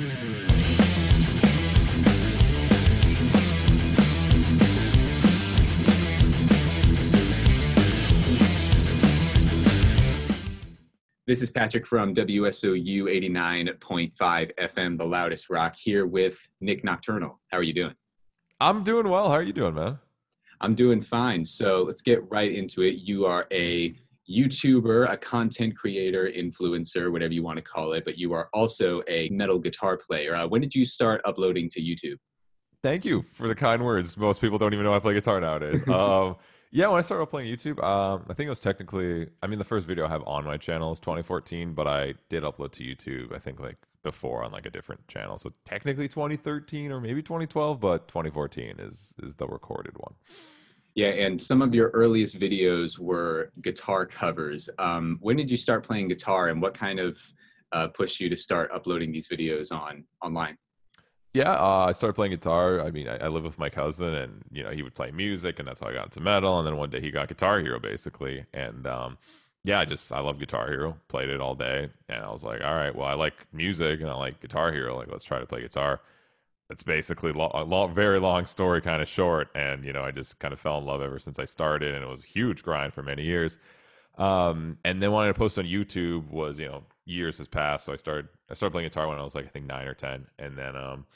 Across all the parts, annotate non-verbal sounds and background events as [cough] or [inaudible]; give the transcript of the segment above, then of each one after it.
This is Patrick from WSOU 89.5 FM, the loudest rock, here with Nick Nocturnal. How are you doing? I'm doing well. How are you doing, man? I'm doing fine. So let's get right into it. You are a YouTuber, a content creator, influencer, whatever you want to call it, but you are also a metal guitar player. Uh, when did you start uploading to YouTube? Thank you for the kind words. Most people don't even know I play guitar nowadays. [laughs] um, yeah, when I started playing YouTube, um, I think it was technically. I mean, the first video I have on my channel is 2014, but I did upload to YouTube. I think like before on like a different channel, so technically 2013 or maybe 2012, but 2014 is is the recorded one. Yeah, and some of your earliest videos were guitar covers. Um, when did you start playing guitar, and what kind of uh, pushed you to start uploading these videos on online? Yeah, uh, I started playing guitar. I mean, I, I live with my cousin, and you know, he would play music, and that's how I got into metal. And then one day he got Guitar Hero, basically, and um, yeah, I just I love Guitar Hero. Played it all day, and I was like, all right, well, I like music and I like Guitar Hero. Like, let's try to play guitar. It's basically lo- a long, very long story, kind of short, and you know, I just kind of fell in love ever since I started, and it was a huge grind for many years. Um, and then wanting to post on YouTube was, you know, years has passed. So I started, I started playing guitar when I was like, I think nine or 10. And then, um,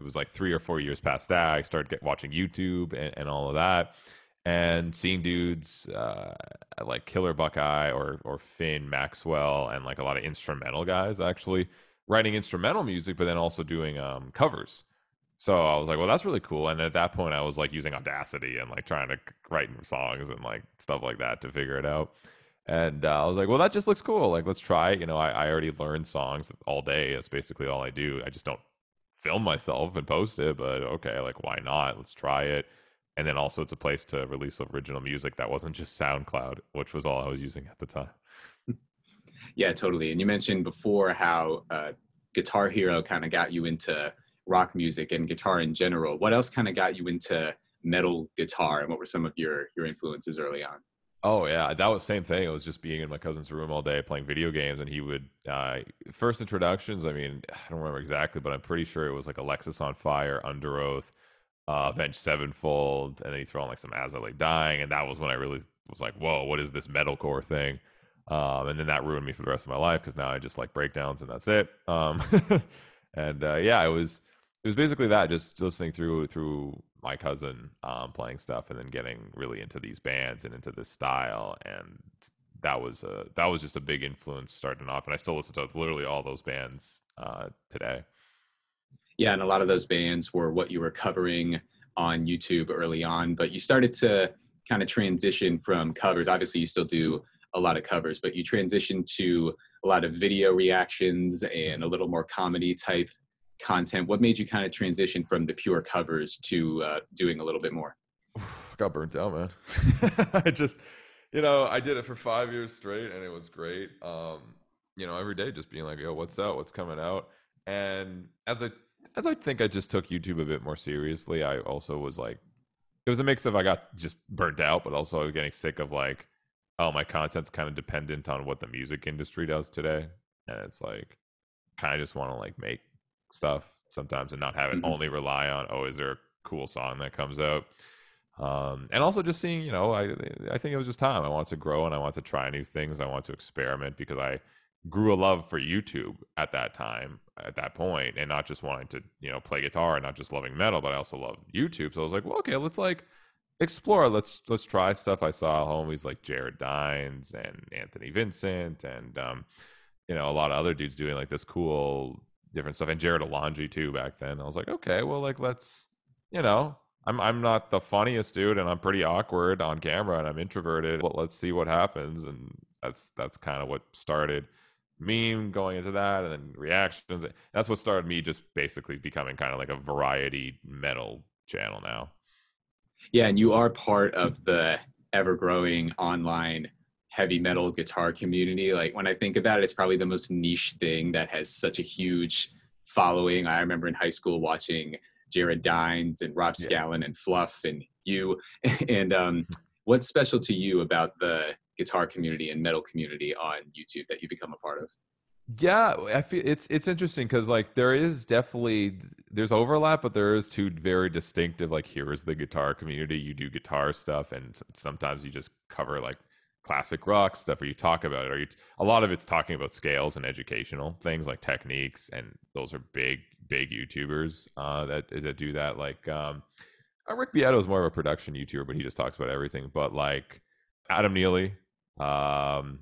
it was like three or four years past that. I started get, watching YouTube and, and all of that and seeing dudes uh, like Killer Buckeye or, or Finn Maxwell and like a lot of instrumental guys actually writing instrumental music, but then also doing um, covers. So I was like, well, that's really cool. And at that point, I was like using Audacity and like trying to write songs and like stuff like that to figure it out. And uh, I was like, well, that just looks cool. Like, let's try it. You know, I, I already learned songs all day. That's basically all I do. I just don't film myself and post it, but okay, like, why not? Let's try it. And then also, it's a place to release original music that wasn't just SoundCloud, which was all I was using at the time. Yeah, totally. And you mentioned before how uh, Guitar Hero kind of got you into rock music and guitar in general. What else kind of got you into metal guitar, and what were some of your your influences early on? Oh yeah, that was same thing. It was just being in my cousin's room all day playing video games, and he would uh, first introductions. I mean, I don't remember exactly, but I'm pretty sure it was like Alexisonfire, Underoath, uh, Avenged Sevenfold, and then he threw on like some As I Lay Dying, and that was when I really was like, whoa, what is this metalcore thing? Um, and then that ruined me for the rest of my life because now I just like breakdowns and that's it. Um, [laughs] and uh, yeah, it was it was basically that just listening through through my cousin um, playing stuff and then getting really into these bands and into this style and that was a that was just a big influence starting off and i still listen to literally all those bands uh, today. Yeah and a lot of those bands were what you were covering on youtube early on but you started to kind of transition from covers. Obviously you still do a lot of covers but you transitioned to a lot of video reactions and a little more comedy type content what made you kind of transition from the pure covers to uh, doing a little bit more? Got burnt out man. [laughs] I just you know i did it for five years straight and it was great. Um you know every day just being like yo what's out? What's coming out? And as i as i think i just took youtube a bit more seriously i also was like it was a mix of i got just burnt out but also I was getting sick of like oh my content's kind of dependent on what the music industry does today. And it's like kind of just want to like make stuff sometimes and not have it mm-hmm. only rely on oh is there a cool song that comes out? Um, and also just seeing you know I I think it was just time. I want to grow and I want to try new things. I want to experiment because I grew a love for YouTube at that time at that point and not just wanting to you know play guitar and not just loving metal but I also love YouTube. So I was like well okay let's like explore. Let's let's try stuff. I saw homies like Jared Dines and Anthony Vincent and um, you know a lot of other dudes doing like this cool different stuff and Jarrod Alonge too back then. I was like, okay, well, like let's, you know, I'm I'm not the funniest dude and I'm pretty awkward on camera and I'm introverted. But let's see what happens. And that's that's kind of what started meme going into that and then reactions. That's what started me just basically becoming kind of like a variety metal channel now. Yeah, and you are part of the ever growing online heavy metal guitar community. Like when I think about it, it's probably the most niche thing that has such a huge following. I remember in high school watching Jared Dines and Rob Scallon and Fluff and you. [laughs] And um, what's special to you about the guitar community and metal community on YouTube that you become a part of? Yeah, I feel it's it's interesting because like there is definitely there's overlap, but there is two very distinctive. Like here is the guitar community. You do guitar stuff, and sometimes you just cover like classic rock stuff, or you talk about it, or you, a lot of it's talking about scales and educational things like techniques, and those are big big YouTubers uh, that that do that. Like um, uh, Rick Beato is more of a production YouTuber, but he just talks about everything. But like Adam Neely, um,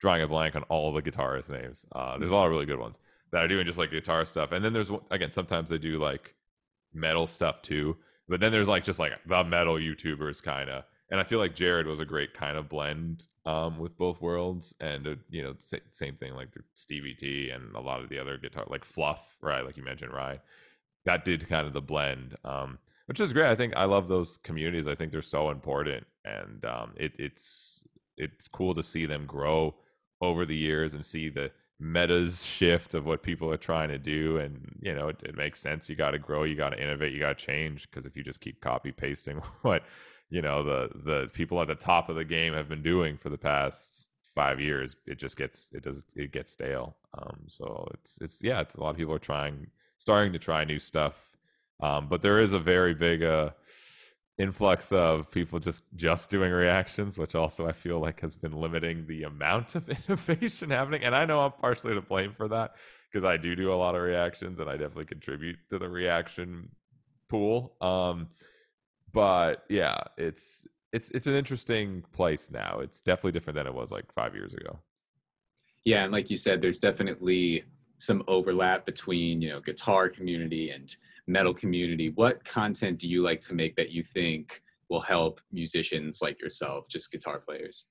drawing a blank on all the guitarist names. Uh, there's a lot of really good ones that are doing just like guitar stuff, and then there's again sometimes they do like metal stuff too. But then there's like just like the metal YouTubers kind of, and I feel like Jared was a great kind of blend um, with both worlds, and uh, you know same thing like Stevie T and a lot of the other guitar like Fluff, right? Like you mentioned, right? That did kind of the blend, um, which is great. I think I love those communities. I think they're so important, and um, it, it's it's cool to see them grow over the years and see the metas shift of what people are trying to do and you know it, it makes sense you got to grow you got to innovate you got to change because if you just keep copy pasting [laughs] what you know the the people at the top of the game have been doing for the past five years it just gets it does it gets stale. Um so it's it's yeah it's a lot of people are trying starting to try new stuff. Um but there is a very big uh influx of people just just doing reactions which also i feel like has been limiting the amount of [laughs] innovation happening. And i know i'm partially to blame for that because i do do a lot of reactions and i definitely contribute to the reaction pool. Um but yeah it's it's it's an interesting place now. It's definitely different than it was like five years ago. Yeah and like you said there's definitely some overlap between you know guitar community and metal community. What content do you like to make that you think will help musicians like yourself just guitar players?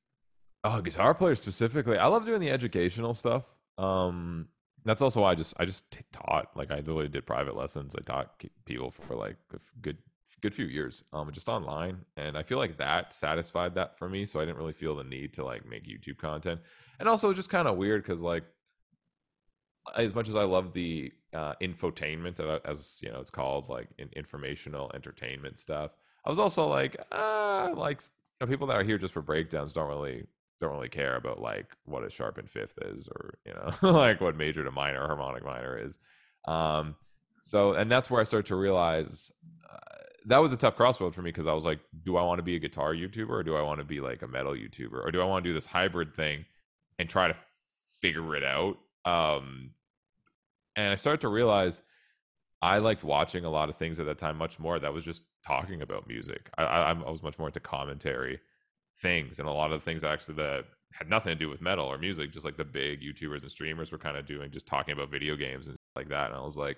Oh guitar players specifically. I love doing the educational stuff. Um that's also why i just i just taught. Like i literally did private lessons. I taught people for like a good good few years um just online and i feel like that satisfied that for me so i didn't really feel the need to like make youtube content and also just kind of weird because like as much as I love the uh, infotainment, as you know, it's called like in informational entertainment stuff. I was also like, uh, like you know, people that are here just for breakdowns don't really don't really care about like what a sharpened fifth is, or you know, [laughs] like what major to minor harmonic minor is. Um, so, and that's where I start to realize uh, that was a tough crossroad for me because I was like, do I want to be a guitar YouTuber or do I want to be like a metal YouTuber or do I want to do this hybrid thing and try to figure it out um, and I started to realize I liked watching a lot of things at that time much more that was just talking about music. I, I, I was much more into commentary things, and a lot of the things actually that had nothing to do with metal or music, just like the big YouTubers and streamers were kind of doing, just talking about video games and like that. And I was like,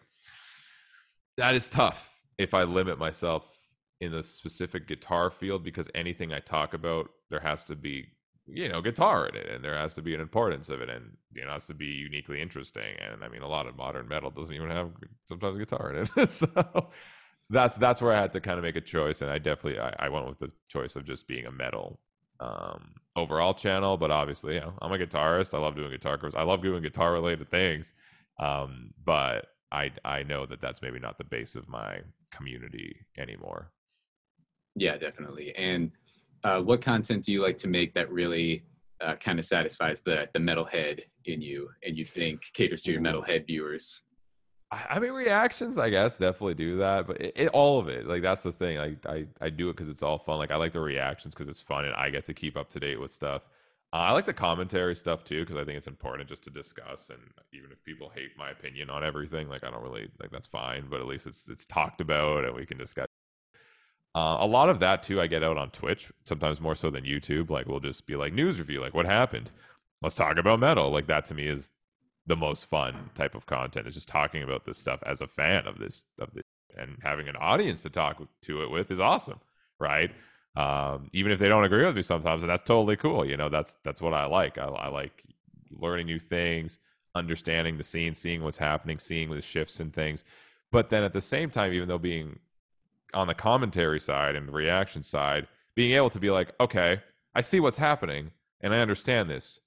that is tough if I limit myself in the specific guitar field because anything I talk about, there has to be you know guitar in it and there has to be an importance of it and you know it has to be uniquely interesting and i mean a lot of modern metal doesn't even have sometimes guitar in it [laughs] so that's that's where i had to kind of make a choice and i definitely i, I went with the choice of just being a metal um, overall channel but obviously you know i'm a guitarist i love doing guitar covers i love doing guitar related things um, but i i know that that's maybe not the base of my community anymore yeah definitely and uh, what content do you like to make that really uh, kind of satisfies the the metalhead in you and you think caters to your metalhead viewers? I mean, reactions, I guess, definitely do that, but it, it, all of it, like that's the thing. I I, I do it because it's all fun. Like I like the reactions because it's fun and I get to keep up to date with stuff. Uh, I like the commentary stuff too because I think it's important just to discuss. And even if people hate my opinion on everything, like I don't really like that's fine. But at least it's it's talked about and we can discuss uh, a lot of that too, I get out on Twitch, sometimes more so than YouTube. Like we'll just be like news review, like what happened. Let's talk about metal. Like that to me is the most fun type of content. Is just talking about this stuff as a fan of this of this, and having an audience to talk to it with is awesome, right? Um, even if they don't agree with me sometimes, and that's totally cool. You know, that's that's what I like. I, I like learning new things, understanding the scene, seeing what's happening, seeing the shifts and things. But then at the same time, even though being on the commentary side and the reaction side, being able to be like, okay, I see what's happening and I understand this,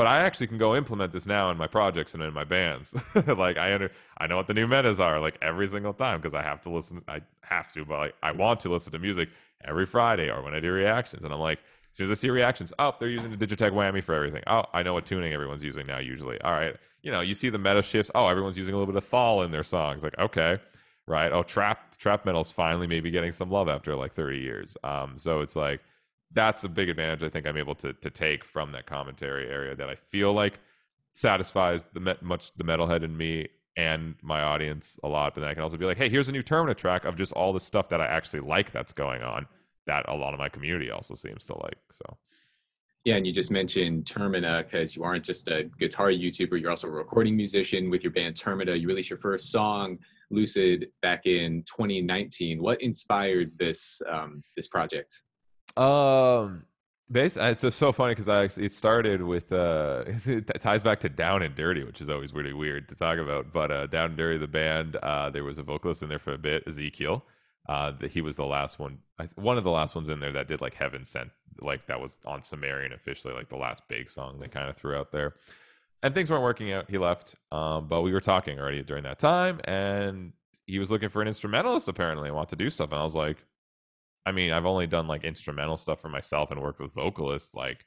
but I actually can go implement this now in my projects and in my bands. [laughs] like I under, I know what the new metas are like every single time because I have to listen. I have to, but like, I want to listen to music every Friday or when I do reactions, and I'm like, As soon as I see reactions, oh, they're using the Digitech whammy for everything. Oh, I know what tuning everyone's using now. Usually, all right. You know, you see the meta shifts. Oh, everyone's using a little bit of thall in their songs. Like, okay, right. Oh, trap trap metal's finally maybe getting some love after like 30 years. Um, so it's like that's a big advantage I think I'm able to to take from that commentary area that I feel like satisfies the met, much the metalhead in me and my audience a lot. But then I can also be like, hey, here's a new Termina track of just all the stuff that I actually like that's going on that a lot of my community also seems to like. So. Yeah, and you just mentioned Termina because you aren't just a guitar YouTuber, you're also a recording musician with your band Termina. You released your first song, Lucid, back in 2019. What inspired this um, this project? Um, basically, it's just so funny because I it started with uh, [laughs] it ties back to Down and Dirty, which is always really weird to talk about. But uh, Down and Dirty, the band, uh, there was a vocalist in there for a bit, Ezekiel uh, that he was the last one, one of the last ones in there that did like Heaven Sent, like that was on Sumerian officially, like the last big song they kind of threw out there. And things weren't working out. He left, um, but we were talking already during that time, and he was looking for an instrumentalist apparently and want to do stuff. And I was like, I mean, I've only done like instrumental stuff for myself and worked with vocalists, like,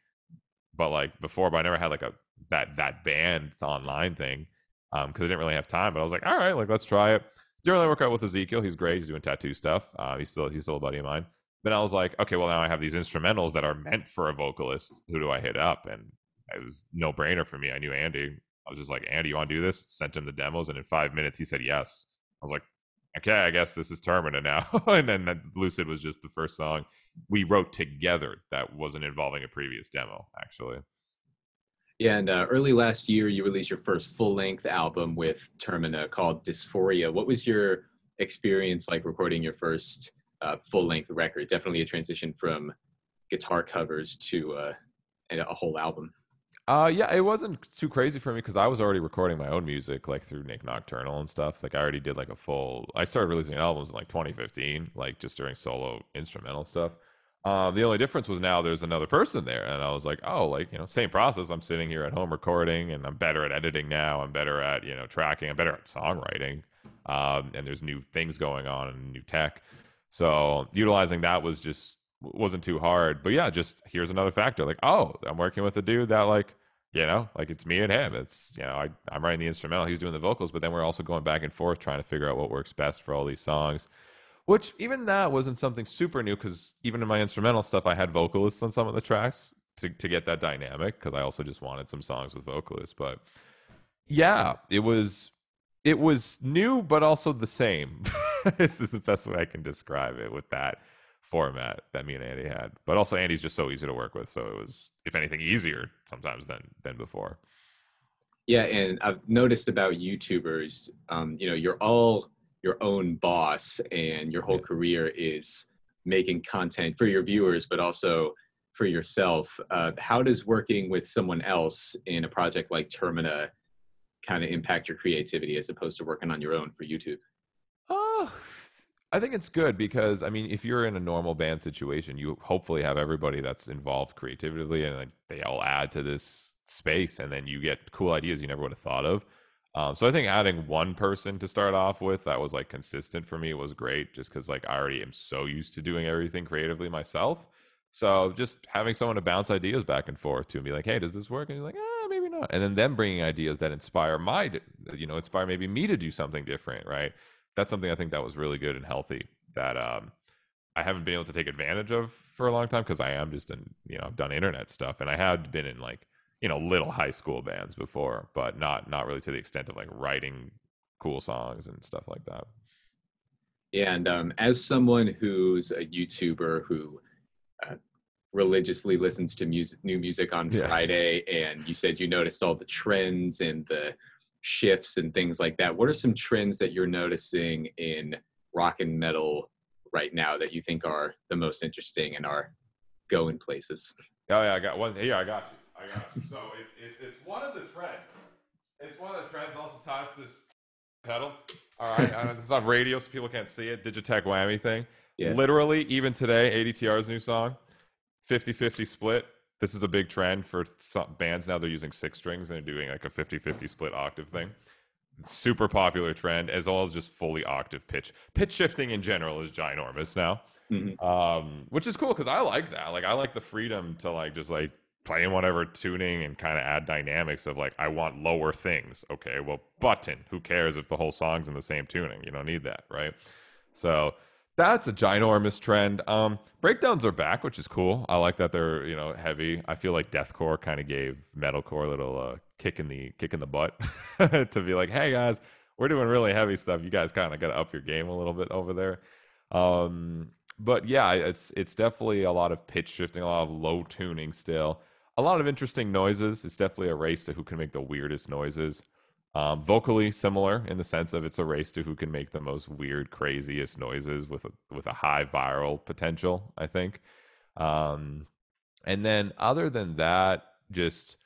but like before, but I never had like a that that band online thing because um, I didn't really have time. But I was like, all right, like let's try it didn't really work out with Ezekiel. He's great. He's doing tattoo stuff. Uh, he's still he's still a buddy of mine. But I was like, okay, well now I have these instrumentals that are meant for a vocalist. Who do I hit up? And it was no brainer for me. I knew Andy. I was just like, Andy, you want to do this? Sent him the demos, and in five minutes he said yes. I was like, okay, I guess this is Termina now. [laughs] and then Lucid was just the first song we wrote together that wasn't involving a previous demo, actually. Yeah, and uh, early last year, you released your first full length album with Termina called Dysphoria. What was your experience like recording your first uh, full length record? Definitely a transition from guitar covers to uh, a whole album. Uh, yeah, it wasn't too crazy for me because I was already recording my own music, like through Nick Nocturnal and stuff. Like I already did like a full. I started releasing albums in like 2015, like just doing solo instrumental stuff. Um, the only difference was now there's another person there, and I was like, oh, like you know, same process. I'm sitting here at home recording, and I'm better at editing now. I'm better at you know tracking. I'm better at songwriting, um, and there's new things going on and new tech. So utilizing that was just wasn't too hard. But yeah, just here's another factor. Like, oh, I'm working with a dude that like you know, like it's me and him. It's you know, I I'm writing the instrumental, he's doing the vocals, but then we're also going back and forth trying to figure out what works best for all these songs. Which even that wasn't something super new because even in my instrumental stuff, I had vocalists on some of the tracks to, to get that dynamic because I also just wanted some songs with vocalists. But yeah, it was it was new but also the same. [laughs] this is the best way I can describe it with that format that me and Andy had. But also Andy's just so easy to work with, so it was if anything easier sometimes than than before. Yeah, and I've noticed about YouTubers, um, you know, you're all your own boss and your whole career is making content for your viewers but also for yourself uh, how does working with someone else in a project like termina kind of impact your creativity as opposed to working on your own for youtube oh i think it's good because i mean if you're in a normal band situation you hopefully have everybody that's involved creatively and like, they all add to this space and then you get cool ideas you never would have thought of um, so I think adding one person to start off with that was like consistent for me was great, just because like I already am so used to doing everything creatively myself. So just having someone to bounce ideas back and forth to and be like, hey, does this work? And you're like, ah, maybe not. And then them bringing ideas that inspire my, you know, inspire maybe me to do something different, right? That's something I think that was really good and healthy that um, I haven't been able to take advantage of for a long time because I am just in, you know, I've done internet stuff and I had been in like you know little high school bands before, but not not really to the extent of like writing cool songs and stuff like that. And um, as someone who's a YouTuber who uh, religiously listens to music, new music on yeah. Friday, and you said you noticed all the trends and the shifts and things like that. What are some trends that you're noticing in rock and metal right now that you think are the most interesting and are going places? Oh yeah, I got one here. I got you. I got it. So it's, it's it's one of the trends. It's one of the trends. Also ties to this pedal. All right, [laughs] I know this is on radio, so people can't see it. Digitech whammy thing. Yeah. Literally, even today, ADTR's new song, 50-50 split. This is a big trend for some bands now. They're using six strings and they're doing like a 50-50 split octave thing. super popular trend, as well as just fully octave pitch. Pitch shifting in general is ginormous now, mm-hmm. um, which is cool because I like that. Like I like the freedom to like just like play in whatever tuning and kind of add dynamics of like I want lower things. Okay, well button. Who cares if the whole song's in the same tuning? You don't need that, right? So that's a ginormous trend. Um, breakdowns are back, which is cool. I like that they're you know heavy. I feel like deathcore kind of gave metalcore a little uh, kick in the kick in the butt [laughs] to be like, hey guys, we're doing really heavy stuff. You guys kind of got to up your game a little bit over there. Um, but yeah, it's it's definitely a lot of pitch shifting, a lot of low tuning still, a lot of interesting noises. It's definitely a race to who can make the weirdest noises. Um, vocally similar in the sense of it's a race to who can make the most weird, craziest noises with a, with a high viral potential. I think. Um, and then other than that, just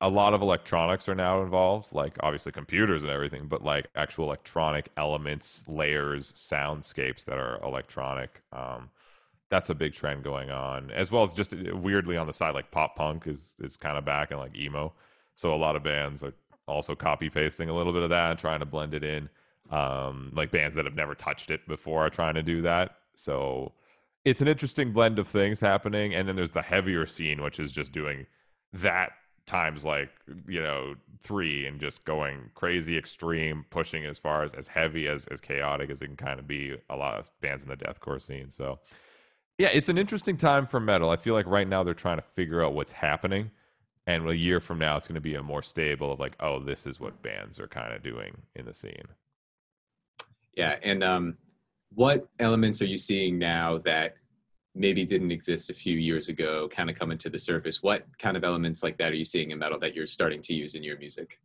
a lot of electronics are now involved, like obviously computers and everything, but like actual electronic elements, layers, soundscapes that are electronic. Um, that's a big trend going on, as well as just uh, weirdly on the side, like pop punk is is kind of back and like emo. So a lot of bands are also copy pasting a little bit of that, trying to blend it in. Um, like bands that have never touched it before are trying to do that. So it's an interesting blend of things happening. And then there's the heavier scene, which is just doing that times like you know three and just going crazy extreme pushing as far as as heavy as as chaotic as it can kind of be a lot of bands in the deathcore scene so yeah it's an interesting time for metal i feel like right now they're trying to figure out what's happening and a year from now it's going to be a more stable of like oh this is what bands are kind of doing in the scene. Yeah and um what elements are you seeing now that maybe didn't exist a few years ago kind of coming to the surface? What kind of elements like that are you seeing in metal that you're starting to use in your music?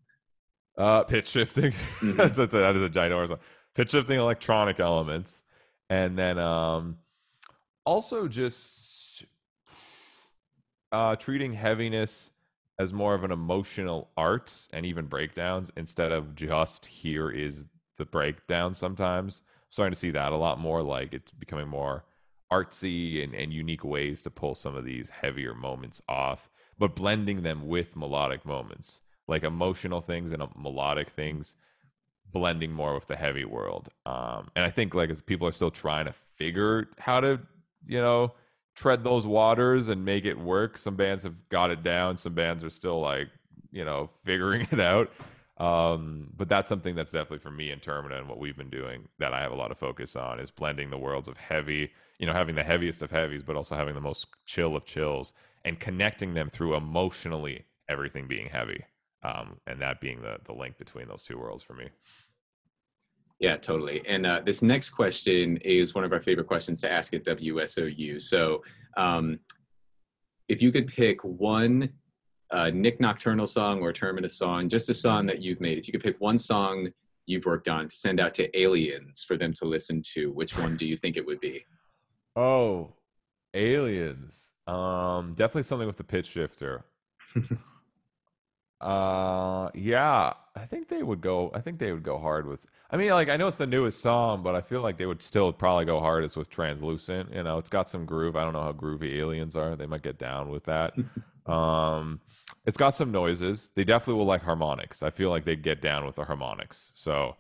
Uh pitch shifting. Mm-hmm. that's, [laughs] that's a, that is a ginormous pitch shifting electronic elements. And then um also just uh treating heaviness as more of an emotional art and even breakdowns instead of just here is the breakdown sometimes. I'm starting to see that a lot more like it's becoming more artsy and, and unique ways to pull some of these heavier moments off but blending them with melodic moments like emotional things and melodic things blending more with the heavy world. Um, and i think like as people are still trying to figure how to you know tread those waters and make it work. Some bands have got it down. Some bands are still like, you know, [laughs] figuring it out. Um, but that's something that's definitely for me and Termina and what we've been doing that I have a lot of focus on is blending the worlds of heavy, you know, having the heaviest of heavies, but also having the most chill of chills and connecting them through emotionally everything being heavy. Um, and that being the the link between those two worlds for me. Yeah, totally. And uh, this next question is one of our favorite questions to ask at WSOU. So, um, if you could pick one uh, Nick Nocturnal song or Termina song, just a song that you've made, if you could pick one song you've worked on to send out to aliens for them to listen to, which one do you think it would be? Oh, aliens. Um, definitely something with the pitch shifter. [laughs] uh, yeah, I think they would go. I think they would go hard with I mean, like I know it's the newest song, but I feel like they would still probably go hardest with Translucent. You know, it's got some groove. I don't know how groovy aliens are. They might get down with that. [laughs] um, it's got some noises. They definitely will like harmonics. I feel like they get down with the harmonics. So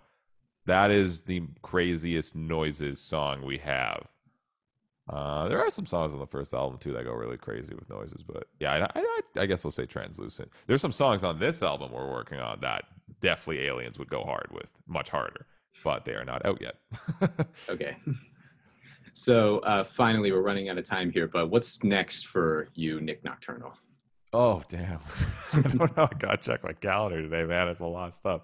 that is the craziest noises song we have. Uh, there are some songs on the first album too that go really crazy with noises, but yeah, I, I, I guess I'll say translucent. There's some songs on this album we're working on that definitely aliens would go hard with, much harder, but they are not out yet. [laughs] okay. [laughs] So uh, finally, we're running out of time here, but what's next for you, Nick Nocturnal? Oh damn! [laughs] I don't know. I gotta check my calendar today, man. It's a lot of stuff.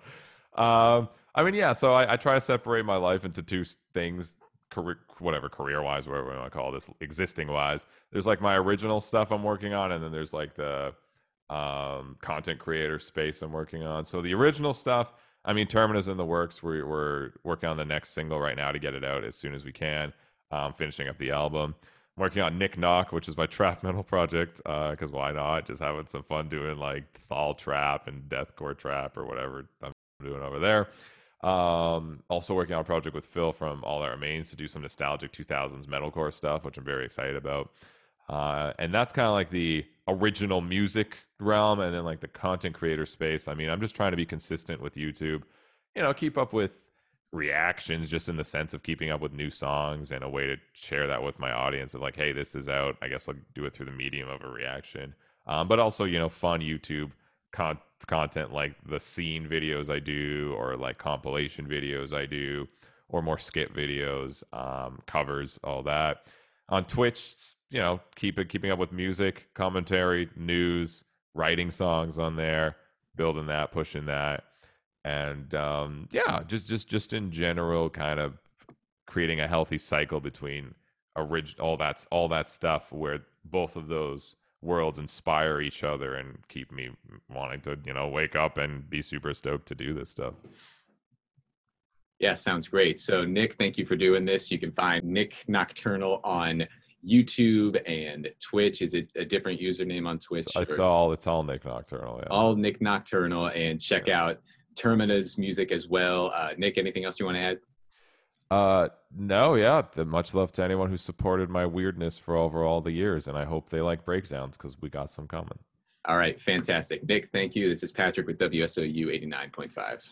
Um, I mean, yeah. So I, I try to separate my life into two things career, whatever career wise, whatever we want to call this, existing wise. There's like my original stuff I'm working on, and then there's like the um, content creator space I'm working on. So the original stuff, I mean, Termina's in the works. We're, we're working on the next single right now to get it out as soon as we can. Um, finishing up the album. I'm working on Nick Knock, which is my [laughs] trap metal project. Because uh, why not? Just having some fun doing like fall trap and deathcore trap or whatever I'm doing over there. Um, also working on a project with Phil from All That Remains to do some nostalgic 2000s metalcore stuff, which I'm very excited about. Uh, and that's kind of like the original music realm and then like the content creator space. I mean, I'm just trying to be consistent with YouTube you know, keep up with reactions just in the sense of keeping up with new songs and a way to share that with my audience of like, hey, this is out. I guess I'll do it through the medium of a reaction. Um, but also, you know, fun YouTube con- content like the scene videos I do or like compilation videos I do or more skit videos, um, covers, all that. On Twitch, you know, keep it keeping up with music, commentary, news, writing songs on there, building that, pushing that and um, yeah, just just just in general, kind of creating a healthy cycle between original all that's all that stuff where both of those worlds inspire each other and keep me wanting to you know wake up and be super stoked to do this stuff. Yeah, sounds great. So Nick, thank you for doing this. You can find Nick Nocturnal on YouTube and Twitch. Is it a different username on Twitch? It's, all it's all Nick Nocturnal. Yeah. All Nick Nocturnal, and check yeah. out Termina's music as well. Uh, Nick, anything else you want to add? Uh, no, yeah. The, much love to anyone who supported my weirdness for over all the years, and I hope they like breakdowns because we got some coming. All right, fantastic. Nick, thank you. This is Patrick with WSOU 89.5.